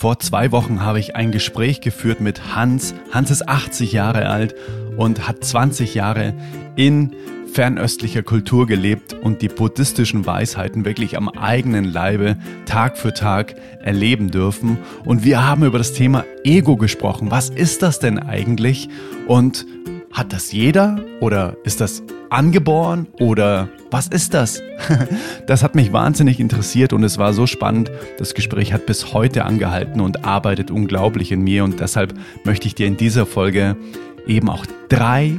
Vor zwei Wochen habe ich ein Gespräch geführt mit Hans. Hans ist 80 Jahre alt und hat 20 Jahre in fernöstlicher Kultur gelebt und die buddhistischen Weisheiten wirklich am eigenen Leibe Tag für Tag erleben dürfen. Und wir haben über das Thema Ego gesprochen. Was ist das denn eigentlich? Und hat das jeder oder ist das angeboren oder was ist das? Das hat mich wahnsinnig interessiert und es war so spannend. Das Gespräch hat bis heute angehalten und arbeitet unglaublich in mir und deshalb möchte ich dir in dieser Folge eben auch drei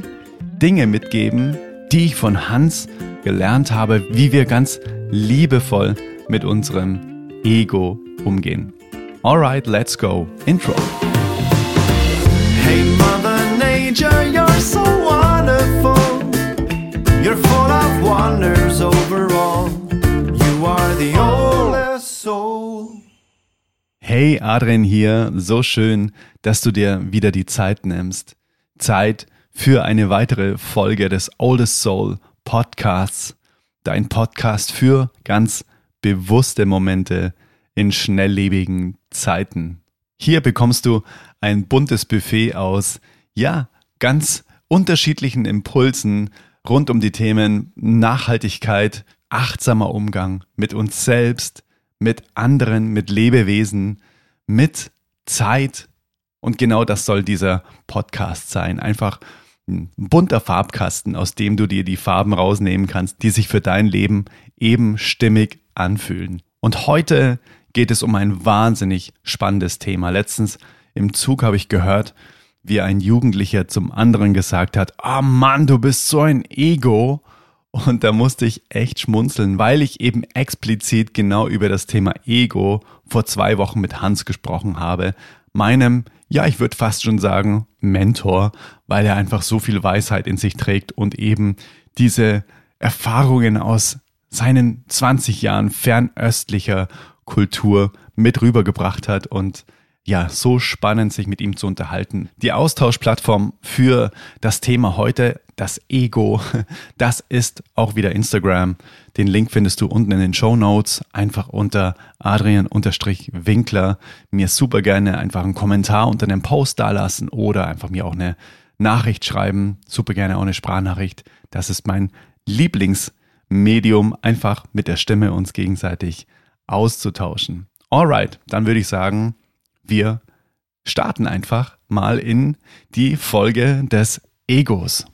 Dinge mitgeben, die ich von Hans gelernt habe, wie wir ganz liebevoll mit unserem Ego umgehen. Alright, let's go. Intro. Hey Mother Nature, you're so wonderful. You're full of wonders overall. You are the oldest soul. Hey Adrian hier, so schön, dass du dir wieder die Zeit nimmst. Zeit für eine weitere Folge des Oldest Soul Podcasts. Dein Podcast für ganz bewusste Momente in schnelllebigen Zeiten. Hier bekommst du ein buntes Buffet aus, ja, ganz unterschiedlichen Impulsen rund um die Themen Nachhaltigkeit, achtsamer Umgang mit uns selbst, mit anderen, mit Lebewesen, mit Zeit. Und genau das soll dieser Podcast sein. Einfach ein bunter Farbkasten, aus dem du dir die Farben rausnehmen kannst, die sich für dein Leben eben stimmig anfühlen. Und heute geht es um ein wahnsinnig spannendes Thema. Letztens im Zug habe ich gehört, wie ein Jugendlicher zum anderen gesagt hat, ah oh Mann, du bist so ein Ego. Und da musste ich echt schmunzeln, weil ich eben explizit genau über das Thema Ego vor zwei Wochen mit Hans gesprochen habe, meinem, ja, ich würde fast schon sagen, Mentor, weil er einfach so viel Weisheit in sich trägt und eben diese Erfahrungen aus seinen 20 Jahren fernöstlicher Kultur mit rübergebracht hat und ja, so spannend, sich mit ihm zu unterhalten. Die Austauschplattform für das Thema heute, das Ego, das ist auch wieder Instagram. Den Link findest du unten in den Show Notes, einfach unter Adrian-Winkler. Mir super gerne einfach einen Kommentar unter einem Post dalassen oder einfach mir auch eine Nachricht schreiben. Super gerne auch eine Sprachnachricht. Das ist mein Lieblingsmedium, einfach mit der Stimme uns gegenseitig auszutauschen. Alright, dann würde ich sagen, wir starten einfach mal in die Folge des Egos.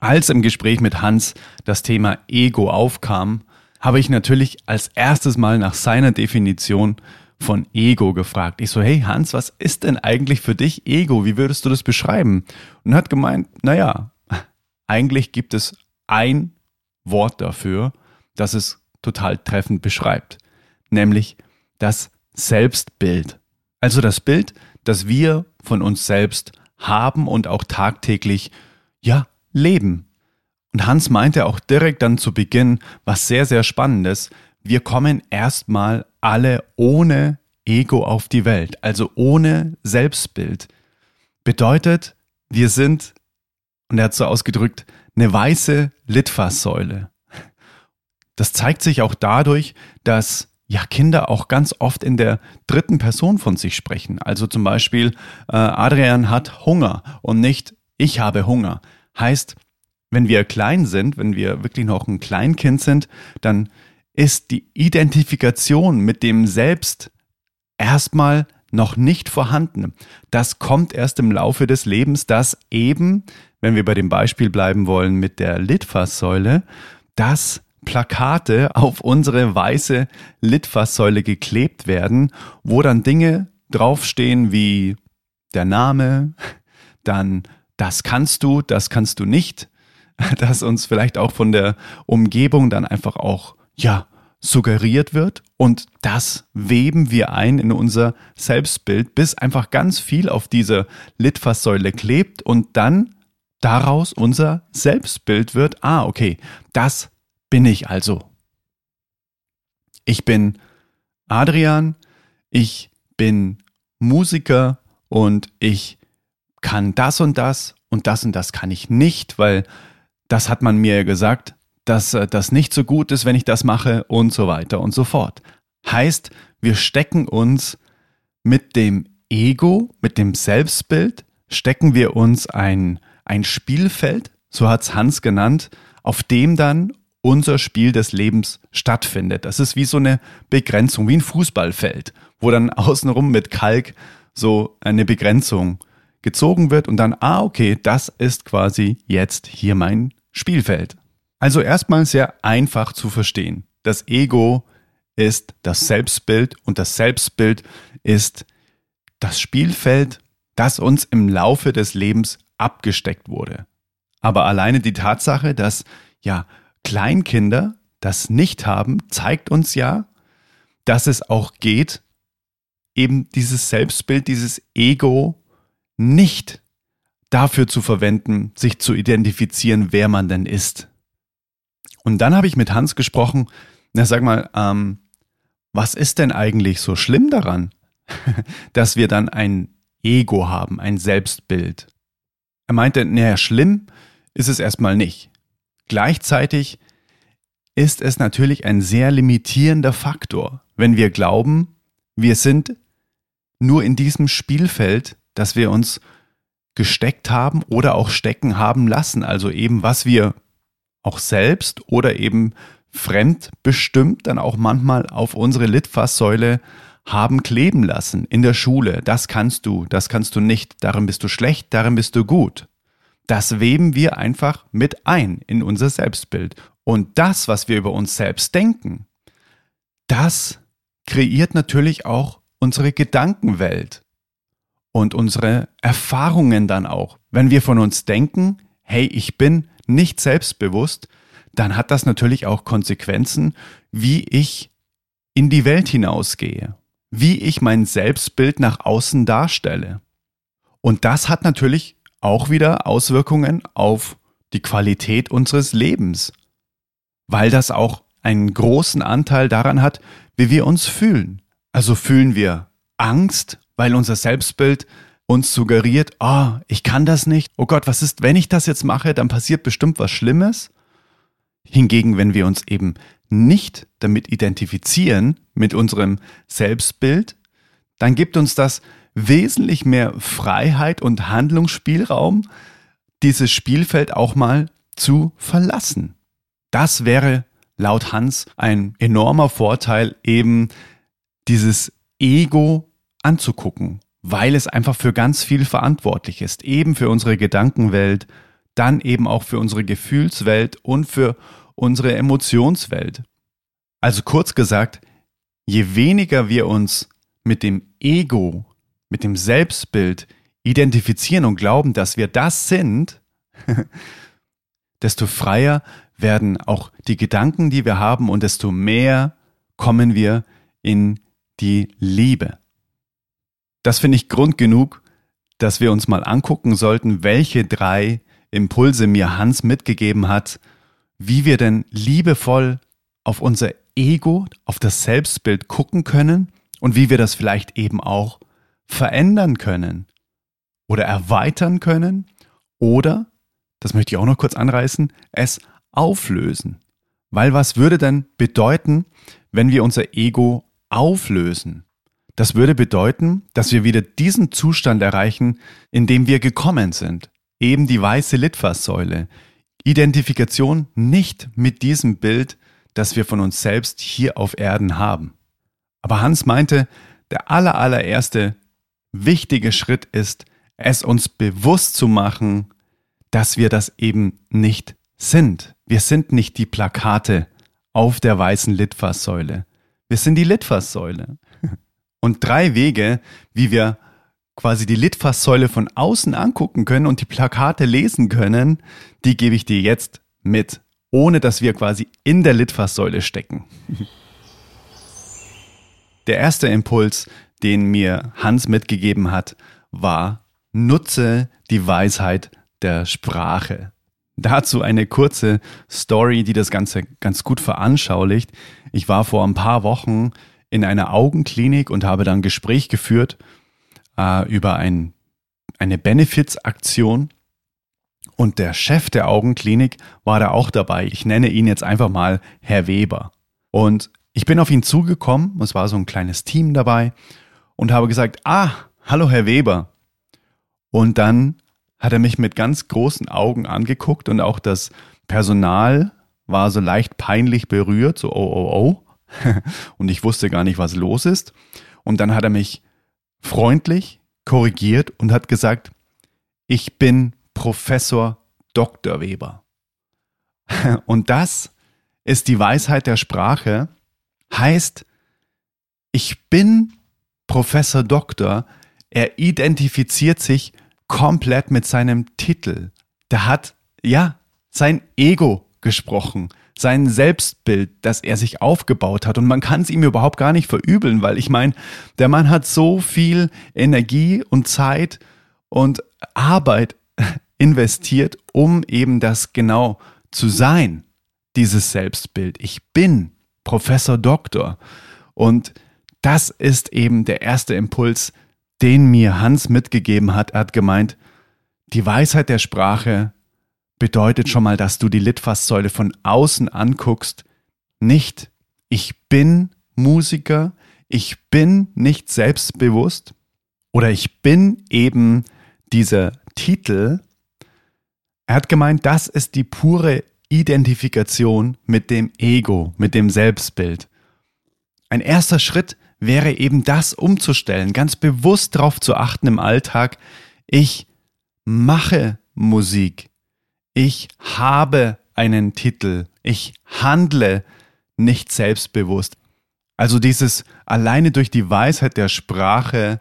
Als im Gespräch mit Hans das Thema Ego aufkam, habe ich natürlich als erstes mal nach seiner Definition von Ego gefragt. Ich so, hey Hans, was ist denn eigentlich für dich Ego? Wie würdest du das beschreiben? Und hat gemeint, naja, eigentlich gibt es ein Wort dafür, das es total treffend beschreibt, nämlich das Selbstbild. Also das Bild, das wir von uns selbst haben und auch tagtäglich, ja, leben. Und Hans meinte auch direkt dann zu Beginn was sehr, sehr Spannendes. Wir kommen erstmal alle ohne Ego auf die Welt, also ohne Selbstbild. Bedeutet, wir sind, und er hat so ausgedrückt, eine weiße Litfaßsäule. Das zeigt sich auch dadurch, dass ja Kinder auch ganz oft in der dritten Person von sich sprechen. Also zum Beispiel, äh, Adrian hat Hunger und nicht ich habe Hunger. Heißt, wenn wir klein sind, wenn wir wirklich noch ein Kleinkind sind, dann ist die Identifikation mit dem Selbst erstmal noch nicht vorhanden. Das kommt erst im Laufe des Lebens, dass eben, wenn wir bei dem Beispiel bleiben wollen mit der Litfaßsäule, dass Plakate auf unsere weiße Litfaßsäule geklebt werden, wo dann Dinge draufstehen wie der Name, dann das kannst du, das kannst du nicht, dass uns vielleicht auch von der Umgebung dann einfach auch, ja, suggeriert wird. Und das weben wir ein in unser Selbstbild, bis einfach ganz viel auf dieser Litfaßsäule klebt und dann daraus unser Selbstbild wird, ah, okay, das bin ich also? Ich bin Adrian, ich bin Musiker und ich kann das und das und das und das kann ich nicht, weil das hat man mir gesagt, dass äh, das nicht so gut ist, wenn ich das mache und so weiter und so fort. Heißt, wir stecken uns mit dem Ego, mit dem Selbstbild, stecken wir uns ein, ein Spielfeld, so hat's Hans genannt, auf dem dann unser Spiel des Lebens stattfindet. Das ist wie so eine Begrenzung, wie ein Fußballfeld, wo dann außenrum mit Kalk so eine Begrenzung gezogen wird und dann, ah, okay, das ist quasi jetzt hier mein Spielfeld. Also erstmal sehr einfach zu verstehen. Das Ego ist das Selbstbild und das Selbstbild ist das Spielfeld, das uns im Laufe des Lebens abgesteckt wurde. Aber alleine die Tatsache, dass ja Kleinkinder das nicht haben, zeigt uns ja, dass es auch geht, eben dieses Selbstbild, dieses Ego nicht dafür zu verwenden, sich zu identifizieren, wer man denn ist. Und dann habe ich mit Hans gesprochen, na sag mal, ähm, was ist denn eigentlich so schlimm daran, dass wir dann ein Ego haben, ein Selbstbild? Er meinte, naja, schlimm ist es erstmal nicht. Gleichzeitig ist es natürlich ein sehr limitierender Faktor, wenn wir glauben, wir sind nur in diesem Spielfeld, das wir uns gesteckt haben oder auch stecken haben lassen, also eben was wir auch selbst oder eben fremdbestimmt dann auch manchmal auf unsere Litfaßsäule haben kleben lassen in der Schule. Das kannst du, das kannst du nicht, darin bist du schlecht, darin bist du gut. Das weben wir einfach mit ein in unser Selbstbild. Und das, was wir über uns selbst denken, das kreiert natürlich auch unsere Gedankenwelt und unsere Erfahrungen dann auch. Wenn wir von uns denken, hey, ich bin nicht selbstbewusst, dann hat das natürlich auch Konsequenzen, wie ich in die Welt hinausgehe, wie ich mein Selbstbild nach außen darstelle. Und das hat natürlich auch wieder Auswirkungen auf die Qualität unseres Lebens, weil das auch einen großen Anteil daran hat, wie wir uns fühlen. Also fühlen wir Angst, weil unser Selbstbild uns suggeriert, oh, ich kann das nicht. Oh Gott, was ist, wenn ich das jetzt mache, dann passiert bestimmt was Schlimmes. Hingegen, wenn wir uns eben nicht damit identifizieren, mit unserem Selbstbild, dann gibt uns das wesentlich mehr Freiheit und Handlungsspielraum, dieses Spielfeld auch mal zu verlassen. Das wäre laut Hans ein enormer Vorteil, eben dieses Ego anzugucken weil es einfach für ganz viel verantwortlich ist, eben für unsere Gedankenwelt, dann eben auch für unsere Gefühlswelt und für unsere Emotionswelt. Also kurz gesagt, je weniger wir uns mit dem Ego, mit dem Selbstbild identifizieren und glauben, dass wir das sind, desto freier werden auch die Gedanken, die wir haben und desto mehr kommen wir in die Liebe. Das finde ich Grund genug, dass wir uns mal angucken sollten, welche drei Impulse mir Hans mitgegeben hat, wie wir denn liebevoll auf unser Ego, auf das Selbstbild gucken können und wie wir das vielleicht eben auch verändern können oder erweitern können oder, das möchte ich auch noch kurz anreißen, es auflösen. Weil was würde denn bedeuten, wenn wir unser Ego auflösen? Das würde bedeuten, dass wir wieder diesen Zustand erreichen, in dem wir gekommen sind. Eben die weiße Litfaßsäule. Identifikation nicht mit diesem Bild, das wir von uns selbst hier auf Erden haben. Aber Hans meinte, der aller, allererste wichtige Schritt ist, es uns bewusst zu machen, dass wir das eben nicht sind. Wir sind nicht die Plakate auf der weißen Litfaßsäule. Wir sind die Litfaßsäule. Und drei Wege, wie wir quasi die Litfaßsäule von außen angucken können und die Plakate lesen können, die gebe ich dir jetzt mit, ohne dass wir quasi in der Litfaßsäule stecken. Der erste Impuls, den mir Hans mitgegeben hat, war, nutze die Weisheit der Sprache. Dazu eine kurze Story, die das Ganze ganz gut veranschaulicht. Ich war vor ein paar Wochen in einer Augenklinik und habe dann Gespräch geführt äh, über ein, eine Benefits-Aktion. Und der Chef der Augenklinik war da auch dabei. Ich nenne ihn jetzt einfach mal Herr Weber. Und ich bin auf ihn zugekommen, es war so ein kleines Team dabei und habe gesagt, ah, hallo Herr Weber. Und dann hat er mich mit ganz großen Augen angeguckt und auch das Personal war so leicht peinlich berührt, so oh oh oh. und ich wusste gar nicht, was los ist. Und dann hat er mich freundlich korrigiert und hat gesagt, ich bin Professor Dr. Weber. Und das ist die Weisheit der Sprache, heißt, ich bin Professor Doktor, er identifiziert sich komplett mit seinem Titel. Der hat, ja, sein Ego gesprochen, sein Selbstbild, das er sich aufgebaut hat. Und man kann es ihm überhaupt gar nicht verübeln, weil ich meine, der Mann hat so viel Energie und Zeit und Arbeit investiert, um eben das genau zu sein, dieses Selbstbild. Ich bin Professor Doktor. Und das ist eben der erste Impuls, den mir Hans mitgegeben hat. Er hat gemeint, die Weisheit der Sprache bedeutet schon mal, dass du die Litfaßsäule von außen anguckst. Nicht, ich bin Musiker, ich bin nicht selbstbewusst oder ich bin eben dieser Titel. Er hat gemeint, das ist die pure Identifikation mit dem Ego, mit dem Selbstbild. Ein erster Schritt wäre eben das umzustellen, ganz bewusst darauf zu achten im Alltag, ich mache Musik, ich habe einen Titel, ich handle nicht selbstbewusst. Also dieses alleine durch die Weisheit der Sprache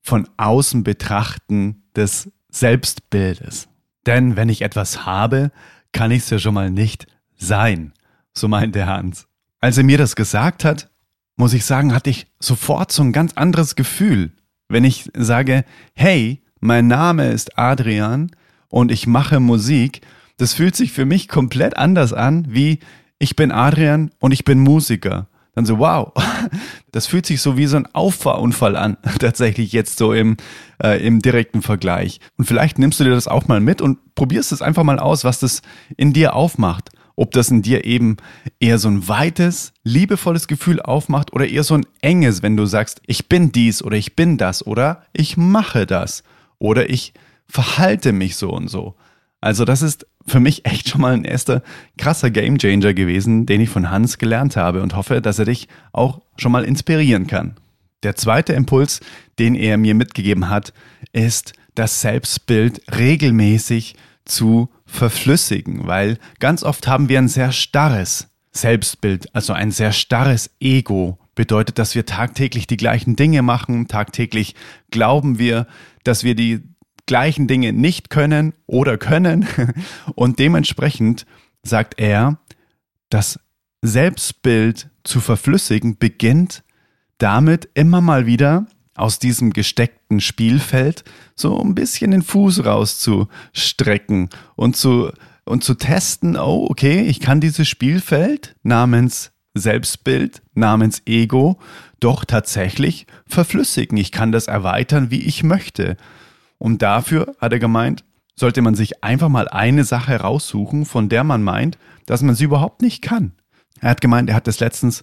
von außen betrachten des Selbstbildes. Denn wenn ich etwas habe, kann ich es ja schon mal nicht sein, so meint der Hans. Als er mir das gesagt hat, muss ich sagen, hatte ich sofort so ein ganz anderes Gefühl. Wenn ich sage, hey, mein Name ist Adrian und ich mache Musik, das fühlt sich für mich komplett anders an, wie ich bin Adrian und ich bin Musiker. Dann so, wow, das fühlt sich so wie so ein Auffahrunfall an, tatsächlich jetzt so im, äh, im direkten Vergleich. Und vielleicht nimmst du dir das auch mal mit und probierst es einfach mal aus, was das in dir aufmacht ob das in dir eben eher so ein weites, liebevolles Gefühl aufmacht oder eher so ein enges, wenn du sagst, ich bin dies oder ich bin das oder ich mache das oder ich verhalte mich so und so. Also das ist für mich echt schon mal ein erster krasser Gamechanger gewesen, den ich von Hans gelernt habe und hoffe, dass er dich auch schon mal inspirieren kann. Der zweite Impuls, den er mir mitgegeben hat, ist, das Selbstbild regelmäßig zu verflüssigen, weil ganz oft haben wir ein sehr starres Selbstbild, also ein sehr starres Ego. Bedeutet, dass wir tagtäglich die gleichen Dinge machen, tagtäglich glauben wir, dass wir die gleichen Dinge nicht können oder können. Und dementsprechend sagt er, das Selbstbild zu verflüssigen beginnt damit immer mal wieder aus diesem gesteckten Spielfeld so ein bisschen den Fuß rauszustrecken und zu, und zu testen, oh, okay, ich kann dieses Spielfeld namens Selbstbild, namens Ego doch tatsächlich verflüssigen. Ich kann das erweitern, wie ich möchte. Und dafür, hat er gemeint, sollte man sich einfach mal eine Sache raussuchen, von der man meint, dass man sie überhaupt nicht kann. Er hat gemeint, er hat das letztens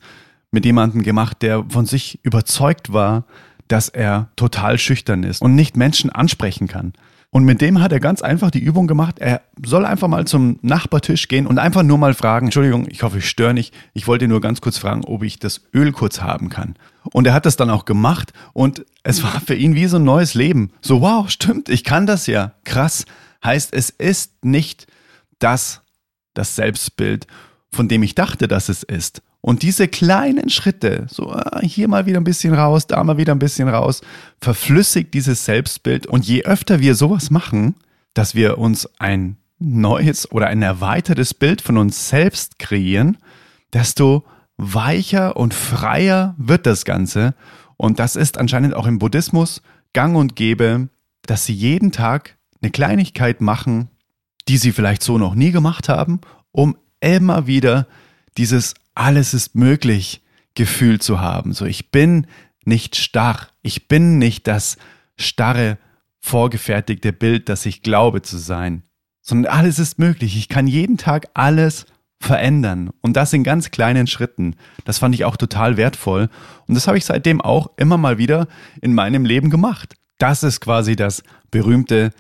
mit jemandem gemacht, der von sich überzeugt war, dass er total schüchtern ist und nicht Menschen ansprechen kann. Und mit dem hat er ganz einfach die Übung gemacht. Er soll einfach mal zum Nachbartisch gehen und einfach nur mal fragen, Entschuldigung, ich hoffe, ich störe nicht. Ich wollte nur ganz kurz fragen, ob ich das Öl kurz haben kann. Und er hat das dann auch gemacht und es war für ihn wie so ein neues Leben. So, wow, stimmt, ich kann das ja. Krass. Heißt, es ist nicht das, das Selbstbild, von dem ich dachte, dass es ist. Und diese kleinen Schritte, so ah, hier mal wieder ein bisschen raus, da mal wieder ein bisschen raus, verflüssigt dieses Selbstbild. Und je öfter wir sowas machen, dass wir uns ein neues oder ein erweitertes Bild von uns selbst kreieren, desto weicher und freier wird das Ganze. Und das ist anscheinend auch im Buddhismus gang und gäbe, dass sie jeden Tag eine Kleinigkeit machen, die sie vielleicht so noch nie gemacht haben, um immer wieder dieses alles ist möglich Gefühl zu haben. So, ich bin nicht starr. Ich bin nicht das starre, vorgefertigte Bild, das ich glaube zu sein, sondern alles ist möglich. Ich kann jeden Tag alles verändern. Und das in ganz kleinen Schritten. Das fand ich auch total wertvoll. Und das habe ich seitdem auch immer mal wieder in meinem Leben gemacht. Das ist quasi das berühmte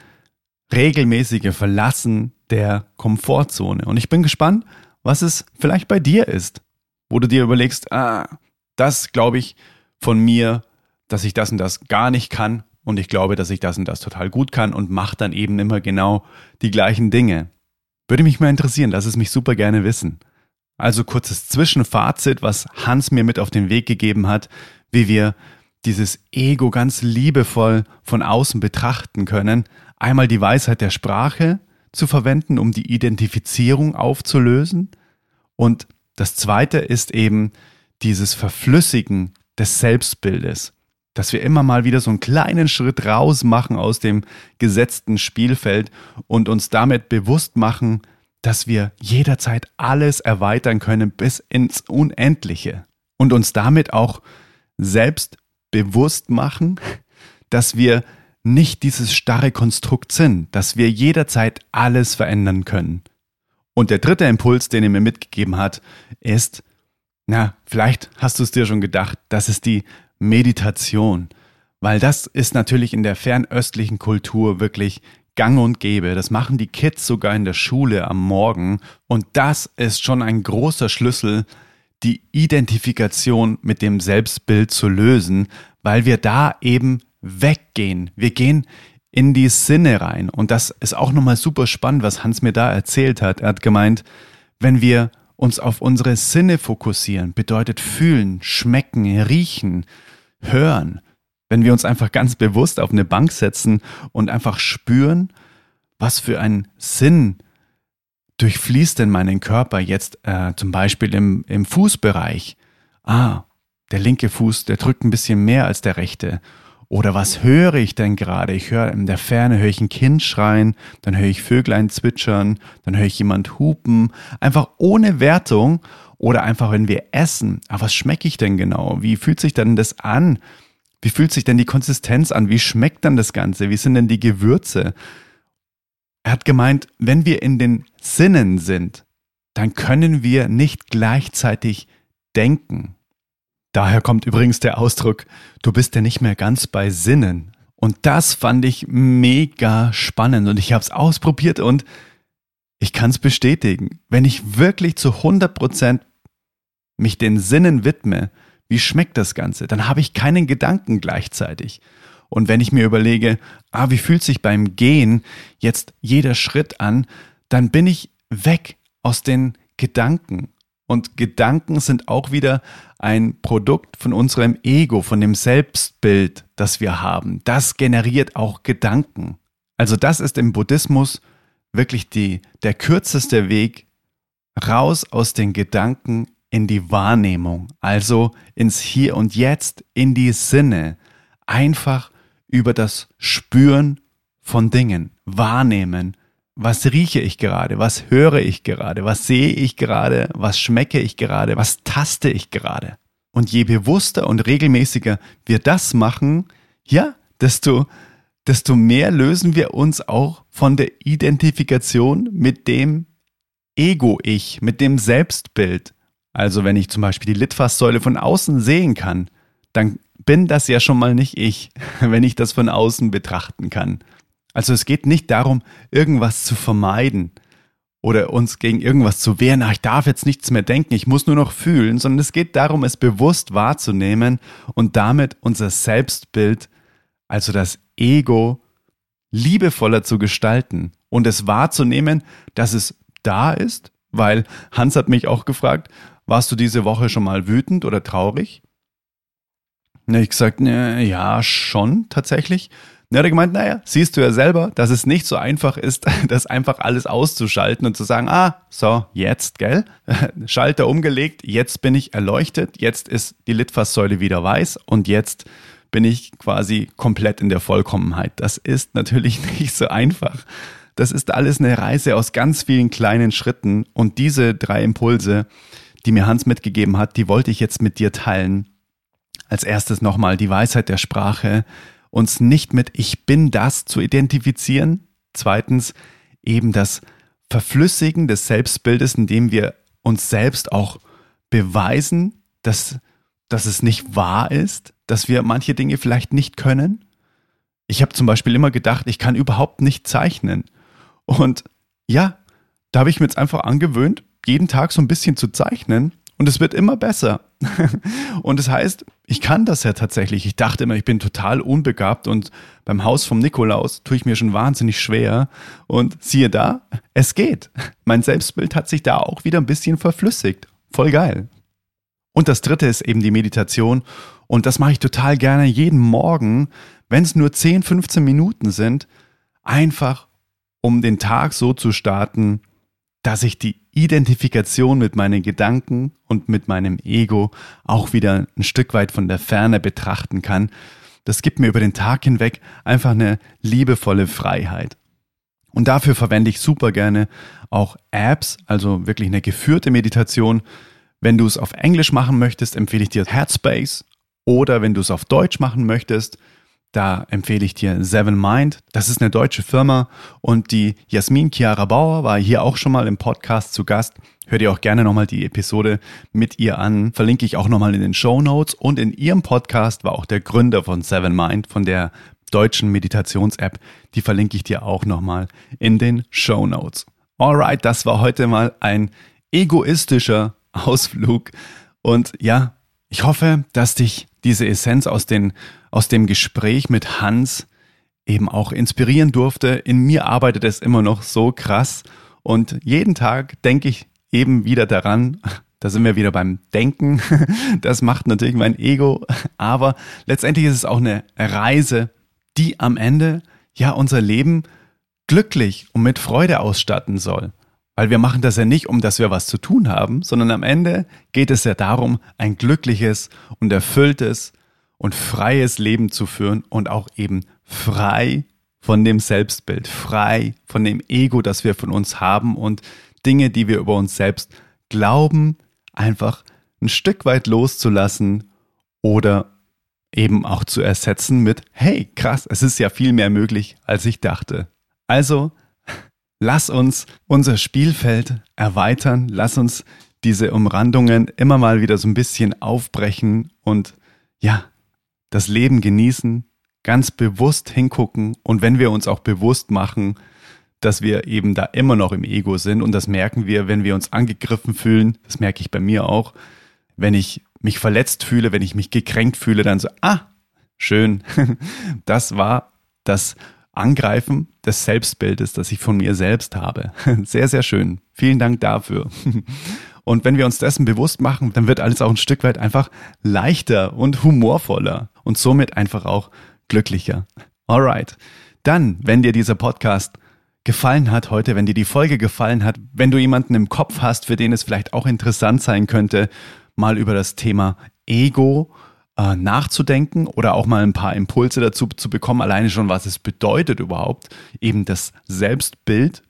regelmäßige Verlassen der Komfortzone. Und ich bin gespannt, was es vielleicht bei dir ist, wo du dir überlegst, ah, das glaube ich von mir, dass ich das und das gar nicht kann und ich glaube, dass ich das und das total gut kann und mache dann eben immer genau die gleichen Dinge. Würde mich mal interessieren, lass es mich super gerne wissen. Also kurzes Zwischenfazit, was Hans mir mit auf den Weg gegeben hat, wie wir dieses Ego ganz liebevoll von außen betrachten können. Einmal die Weisheit der Sprache zu verwenden, um die Identifizierung aufzulösen. Und das zweite ist eben dieses Verflüssigen des Selbstbildes dass wir immer mal wieder so einen kleinen Schritt raus machen aus dem gesetzten Spielfeld und uns damit bewusst machen, dass wir jederzeit alles erweitern können bis ins Unendliche und uns damit auch selbst bewusst machen, dass wir nicht dieses starre Konstrukt sind, dass wir jederzeit alles verändern können. Und der dritte Impuls, den er mir mitgegeben hat, ist, na, vielleicht hast du es dir schon gedacht, das ist die Meditation, weil das ist natürlich in der fernöstlichen Kultur wirklich gang und gäbe. Das machen die Kids sogar in der Schule am Morgen und das ist schon ein großer Schlüssel, die Identifikation mit dem Selbstbild zu lösen, weil wir da eben weggehen. Wir gehen in die Sinne rein und das ist auch nochmal super spannend, was Hans mir da erzählt hat. Er hat gemeint, wenn wir uns auf unsere Sinne fokussieren, bedeutet fühlen, schmecken, riechen, hören. Wenn wir uns einfach ganz bewusst auf eine Bank setzen und einfach spüren, was für ein Sinn durchfließt denn meinen Körper jetzt äh, zum Beispiel im, im Fußbereich. Ah, der linke Fuß, der drückt ein bisschen mehr als der rechte. Oder was höre ich denn gerade? Ich höre in der Ferne, höre ich ein Kind schreien, dann höre ich Vöglein zwitschern, dann höre ich jemand hupen, einfach ohne Wertung. Oder einfach, wenn wir essen, ah, was schmecke ich denn genau? Wie fühlt sich denn das an? Wie fühlt sich denn die Konsistenz an? Wie schmeckt dann das Ganze? Wie sind denn die Gewürze? Er hat gemeint, wenn wir in den Sinnen sind, dann können wir nicht gleichzeitig denken. Daher kommt übrigens der Ausdruck, du bist ja nicht mehr ganz bei Sinnen. Und das fand ich mega spannend und ich habe es ausprobiert und ich kann es bestätigen. Wenn ich wirklich zu 100 Prozent mich den Sinnen widme, wie schmeckt das Ganze, dann habe ich keinen Gedanken gleichzeitig. Und wenn ich mir überlege, ah, wie fühlt sich beim Gehen jetzt jeder Schritt an, dann bin ich weg aus den Gedanken. Und Gedanken sind auch wieder ein Produkt von unserem Ego, von dem Selbstbild, das wir haben. Das generiert auch Gedanken. Also das ist im Buddhismus wirklich die, der kürzeste Weg raus aus den Gedanken in die Wahrnehmung, also ins Hier und Jetzt, in die Sinne. Einfach über das Spüren von Dingen, wahrnehmen, was rieche ich gerade, was höre ich gerade, was sehe ich gerade, was schmecke ich gerade, was taste ich gerade. Und je bewusster und regelmäßiger wir das machen, ja, desto, desto mehr lösen wir uns auch von der Identifikation mit dem Ego-Ich, mit dem Selbstbild. Also wenn ich zum Beispiel die Litfaßsäule von außen sehen kann, dann bin das ja schon mal nicht ich, wenn ich das von außen betrachten kann. Also es geht nicht darum, irgendwas zu vermeiden oder uns gegen irgendwas zu wehren, ach, ich darf jetzt nichts mehr denken, ich muss nur noch fühlen, sondern es geht darum, es bewusst wahrzunehmen und damit unser Selbstbild, also das Ego, liebevoller zu gestalten und es wahrzunehmen, dass es da ist, weil Hans hat mich auch gefragt, warst du diese Woche schon mal wütend oder traurig? Na, ich gesagt, ja, schon tatsächlich. Er hat gemeint, naja, siehst du ja selber, dass es nicht so einfach ist, das einfach alles auszuschalten und zu sagen, ah, so, jetzt, gell? Schalter umgelegt, jetzt bin ich erleuchtet, jetzt ist die Litfaßsäule wieder weiß und jetzt bin ich quasi komplett in der Vollkommenheit. Das ist natürlich nicht so einfach. Das ist alles eine Reise aus ganz vielen kleinen Schritten und diese drei Impulse, die mir Hans mitgegeben hat, die wollte ich jetzt mit dir teilen. Als erstes nochmal die Weisheit der Sprache, uns nicht mit Ich bin das zu identifizieren. Zweitens eben das Verflüssigen des Selbstbildes, indem wir uns selbst auch beweisen, dass, dass es nicht wahr ist, dass wir manche Dinge vielleicht nicht können. Ich habe zum Beispiel immer gedacht, ich kann überhaupt nicht zeichnen. Und ja, da habe ich mir jetzt einfach angewöhnt, jeden Tag so ein bisschen zu zeichnen und es wird immer besser. und das heißt, ich kann das ja tatsächlich. Ich dachte immer, ich bin total unbegabt und beim Haus vom Nikolaus tue ich mir schon wahnsinnig schwer. Und siehe da, es geht. Mein Selbstbild hat sich da auch wieder ein bisschen verflüssigt. Voll geil. Und das dritte ist eben die Meditation. Und das mache ich total gerne jeden Morgen, wenn es nur 10, 15 Minuten sind, einfach um den Tag so zu starten, dass ich die Identifikation mit meinen Gedanken und mit meinem Ego auch wieder ein Stück weit von der Ferne betrachten kann. Das gibt mir über den Tag hinweg einfach eine liebevolle Freiheit. Und dafür verwende ich super gerne auch Apps, also wirklich eine geführte Meditation. Wenn du es auf Englisch machen möchtest, empfehle ich dir Headspace. Oder wenn du es auf Deutsch machen möchtest, da empfehle ich dir Seven Mind. Das ist eine deutsche Firma und die Jasmin Chiara Bauer war hier auch schon mal im Podcast zu Gast. Hör dir auch gerne nochmal die Episode mit ihr an. Verlinke ich auch nochmal in den Show Notes. Und in ihrem Podcast war auch der Gründer von Seven Mind, von der deutschen Meditations-App. Die verlinke ich dir auch nochmal in den Show Notes. Alright, das war heute mal ein egoistischer Ausflug. Und ja, ich hoffe, dass dich diese Essenz aus, den, aus dem Gespräch mit Hans eben auch inspirieren durfte. In mir arbeitet es immer noch so krass und jeden Tag denke ich eben wieder daran, da sind wir wieder beim Denken. Das macht natürlich mein Ego. Aber letztendlich ist es auch eine Reise, die am Ende ja unser Leben glücklich und mit Freude ausstatten soll. Weil wir machen das ja nicht, um dass wir was zu tun haben, sondern am Ende geht es ja darum, ein glückliches und erfülltes und freies Leben zu führen und auch eben frei von dem Selbstbild, frei von dem Ego, das wir von uns haben und Dinge, die wir über uns selbst glauben, einfach ein Stück weit loszulassen oder eben auch zu ersetzen mit, hey, krass, es ist ja viel mehr möglich, als ich dachte. Also lass uns unser Spielfeld erweitern, lass uns diese Umrandungen immer mal wieder so ein bisschen aufbrechen und ja, das Leben genießen, ganz bewusst hingucken und wenn wir uns auch bewusst machen, dass wir eben da immer noch im Ego sind und das merken wir, wenn wir uns angegriffen fühlen, das merke ich bei mir auch, wenn ich mich verletzt fühle, wenn ich mich gekränkt fühle, dann so, ah, schön, das war das Angreifen des Selbstbildes, das ich von mir selbst habe. Sehr, sehr schön. Vielen Dank dafür. Und wenn wir uns dessen bewusst machen, dann wird alles auch ein Stück weit einfach leichter und humorvoller und somit einfach auch glücklicher. Alright. Dann, wenn dir dieser Podcast gefallen hat heute, wenn dir die Folge gefallen hat, wenn du jemanden im Kopf hast, für den es vielleicht auch interessant sein könnte, mal über das Thema Ego äh, nachzudenken oder auch mal ein paar Impulse dazu zu bekommen, alleine schon, was es bedeutet überhaupt, eben das Selbstbild,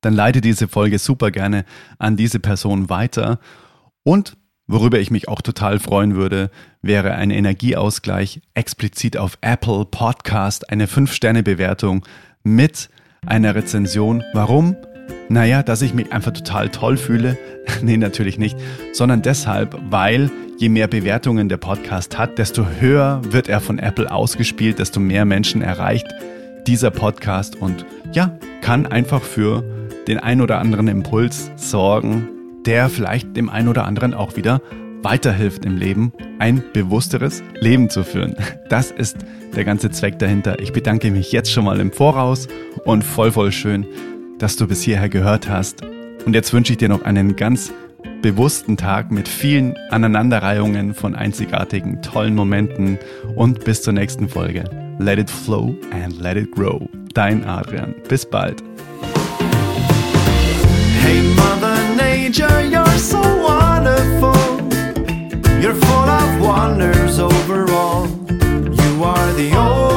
dann leite diese Folge super gerne an diese Person weiter. Und worüber ich mich auch total freuen würde, wäre ein Energieausgleich explizit auf Apple Podcast, eine 5-Sterne-Bewertung mit einer Rezension. Warum? Naja, dass ich mich einfach total toll fühle. nee, natürlich nicht, sondern deshalb, weil je mehr Bewertungen der Podcast hat, desto höher wird er von Apple ausgespielt, desto mehr Menschen erreicht dieser Podcast und ja, kann einfach für den ein oder anderen Impuls sorgen, der vielleicht dem ein oder anderen auch wieder weiterhilft im Leben, ein bewussteres Leben zu führen. Das ist der ganze Zweck dahinter. Ich bedanke mich jetzt schon mal im Voraus und voll, voll schön, dass du bis hierher gehört hast. Und jetzt wünsche ich dir noch einen ganz bewussten Tag mit vielen Aneinanderreihungen von einzigartigen, tollen Momenten und bis zur nächsten Folge. Let it flow and let it grow. Dein Adrian. Bis bald. Hey, Mother Nature, you're so wonderful. You're full of wonders overall. You are the only